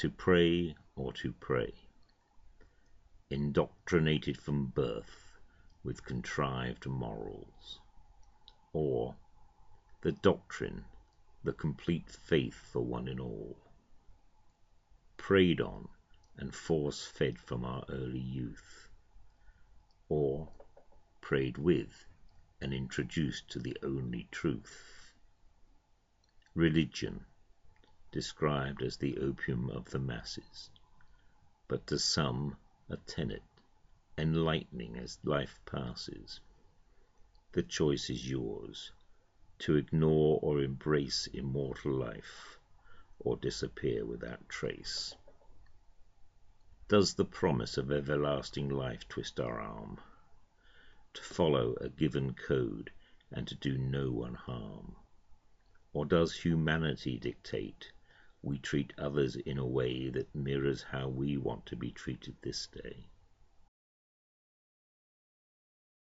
To pray or to prey. Indoctrinated from birth with contrived morals. Or the doctrine, the complete faith for one in all. Preyed on and force fed from our early youth. Or prayed with and introduced to the only truth. Religion described as the opium of the masses, but to some a tenet, enlightening as life passes. The choice is yours, to ignore or embrace immortal life, or disappear without trace. Does the promise of everlasting life twist our arm, to follow a given code and to do no one harm? Or does humanity dictate we treat others in a way that mirrors how we want to be treated this day.